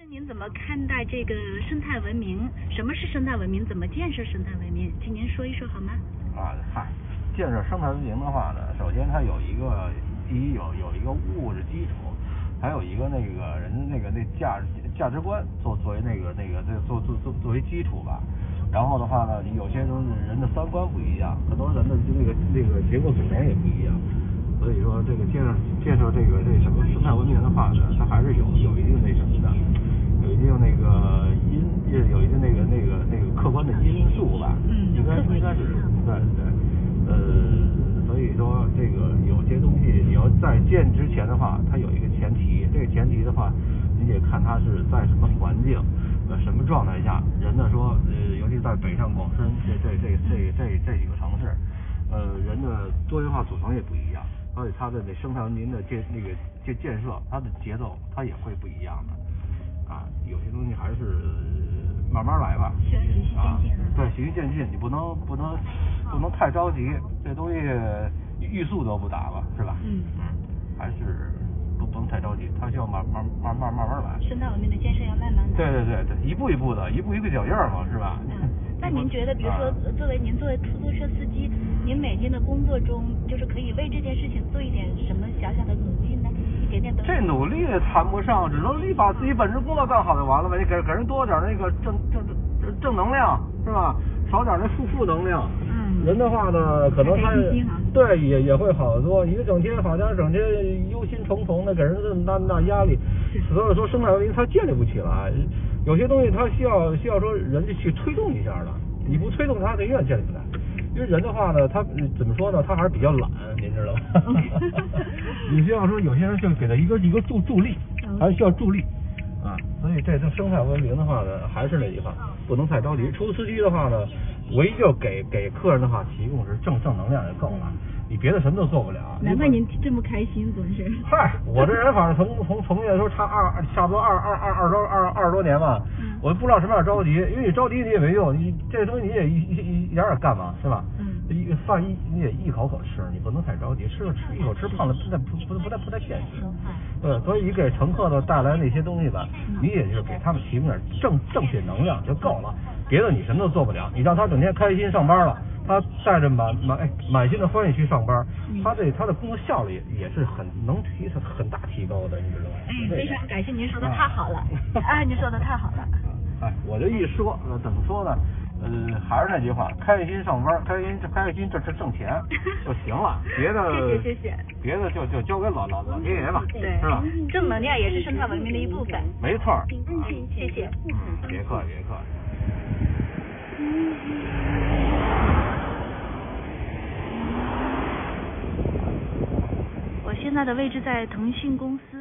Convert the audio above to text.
那您怎么看待这个生态文明？什么是生态文明？怎么建设生态文明？请您说一说好吗？啊，嗨，建设生态文明的话呢，首先它有一个第一有有一个物质基础，还有一个那个人那个那价价值观作作为那个那个这作作作作为基础吧。然后的话呢，有些东西人的三观不一样，很多人的那个那个结构组成也不一样。所以说这个建设建设这个这什么生态文明的话呢，它还是有有一定那什么的，有一定那个因有一定那个那个那个客观的因素吧。嗯应该是对对，呃，所以说这个有些东西你要在建之前的话，它有一个前提，这个前提的话，你得看它是在什么环境，呃，什么状态下。人呢说，呃，尤其在北上广深这这这这这这几个城市，呃，人的多元化组成也不一样，所以它的那生态文明的建那个建建设，它的节奏它也会不一样的。慢慢来吧。需要循序啊渐进啊，对，循序渐进，你不能不能不能太着急，这东西欲速则不达吧，是吧？嗯嗯，还是不不能太着急，它需要慢慢慢慢慢慢来。生态文明的建设要慢慢来。对对对对，一步一步的，一步一个脚印儿嘛，是吧？嗯，那 您觉得，比如说啊，作为您作为出租车司机，您每天的工作中，就是可以为这件事情做一点什么小小的努力呢？一点点的。这努力谈不上，只能你把自己本职工作干好就完了呗。你给给人多点那个正正正正能量，是吧？少点那负负能量。嗯人的话呢，可能他对也也会好得多。你整天好像整天忧心忡忡的，给人这么大大压力，所以说生态文明它建立不起来。有些东西它需要需要说人家去推动一下的，你不推动它，它永远建立不来。因为人的话呢，他呃怎么说呢？他还是比较懒，您知道吗？你需要说有些人就给他一个一个助助力，还是需要助力啊。所以这这生态文明的话呢，还是那句话，不能太着急。出租司机的话呢，唯一就给给客人的话提供是正正能量就够了，你别的什么都做不了。难怪您这么开心，总是。嗨，我这人反正从从从业的时候差二差不多二二二二多二二十多年吧，嗯我不知道什么样着急，因为你着急你也没用，你这东西你也一一一一点点干嘛是吧？嗯一饭一你也一口口吃，你不能太着急，吃了吃一口吃胖了不太不不不太不太现实。对，所以你给乘客呢带来那些东西吧，你也就是给他们提供点正正确能量就够了，别的你什么都做不了。你让他整天开心上班了，他带着满满哎满心的欢喜去上班，他对他的工作效率也是很能提很大提高的，你知道吗？哎，非常感谢您说的啊太好了，哎，您说的太好了。哎，我就一说，呃，怎么说呢？呃，还是那句话，开心上班，开心开心这这挣钱 就行了，别的谢谢谢谢别的就就交给老老老天爷吧，对是吧？正能量也是生态文明的一部分。没错儿，嗯，谢谢。嗯，别客气别客气。我现在的位置在腾讯公司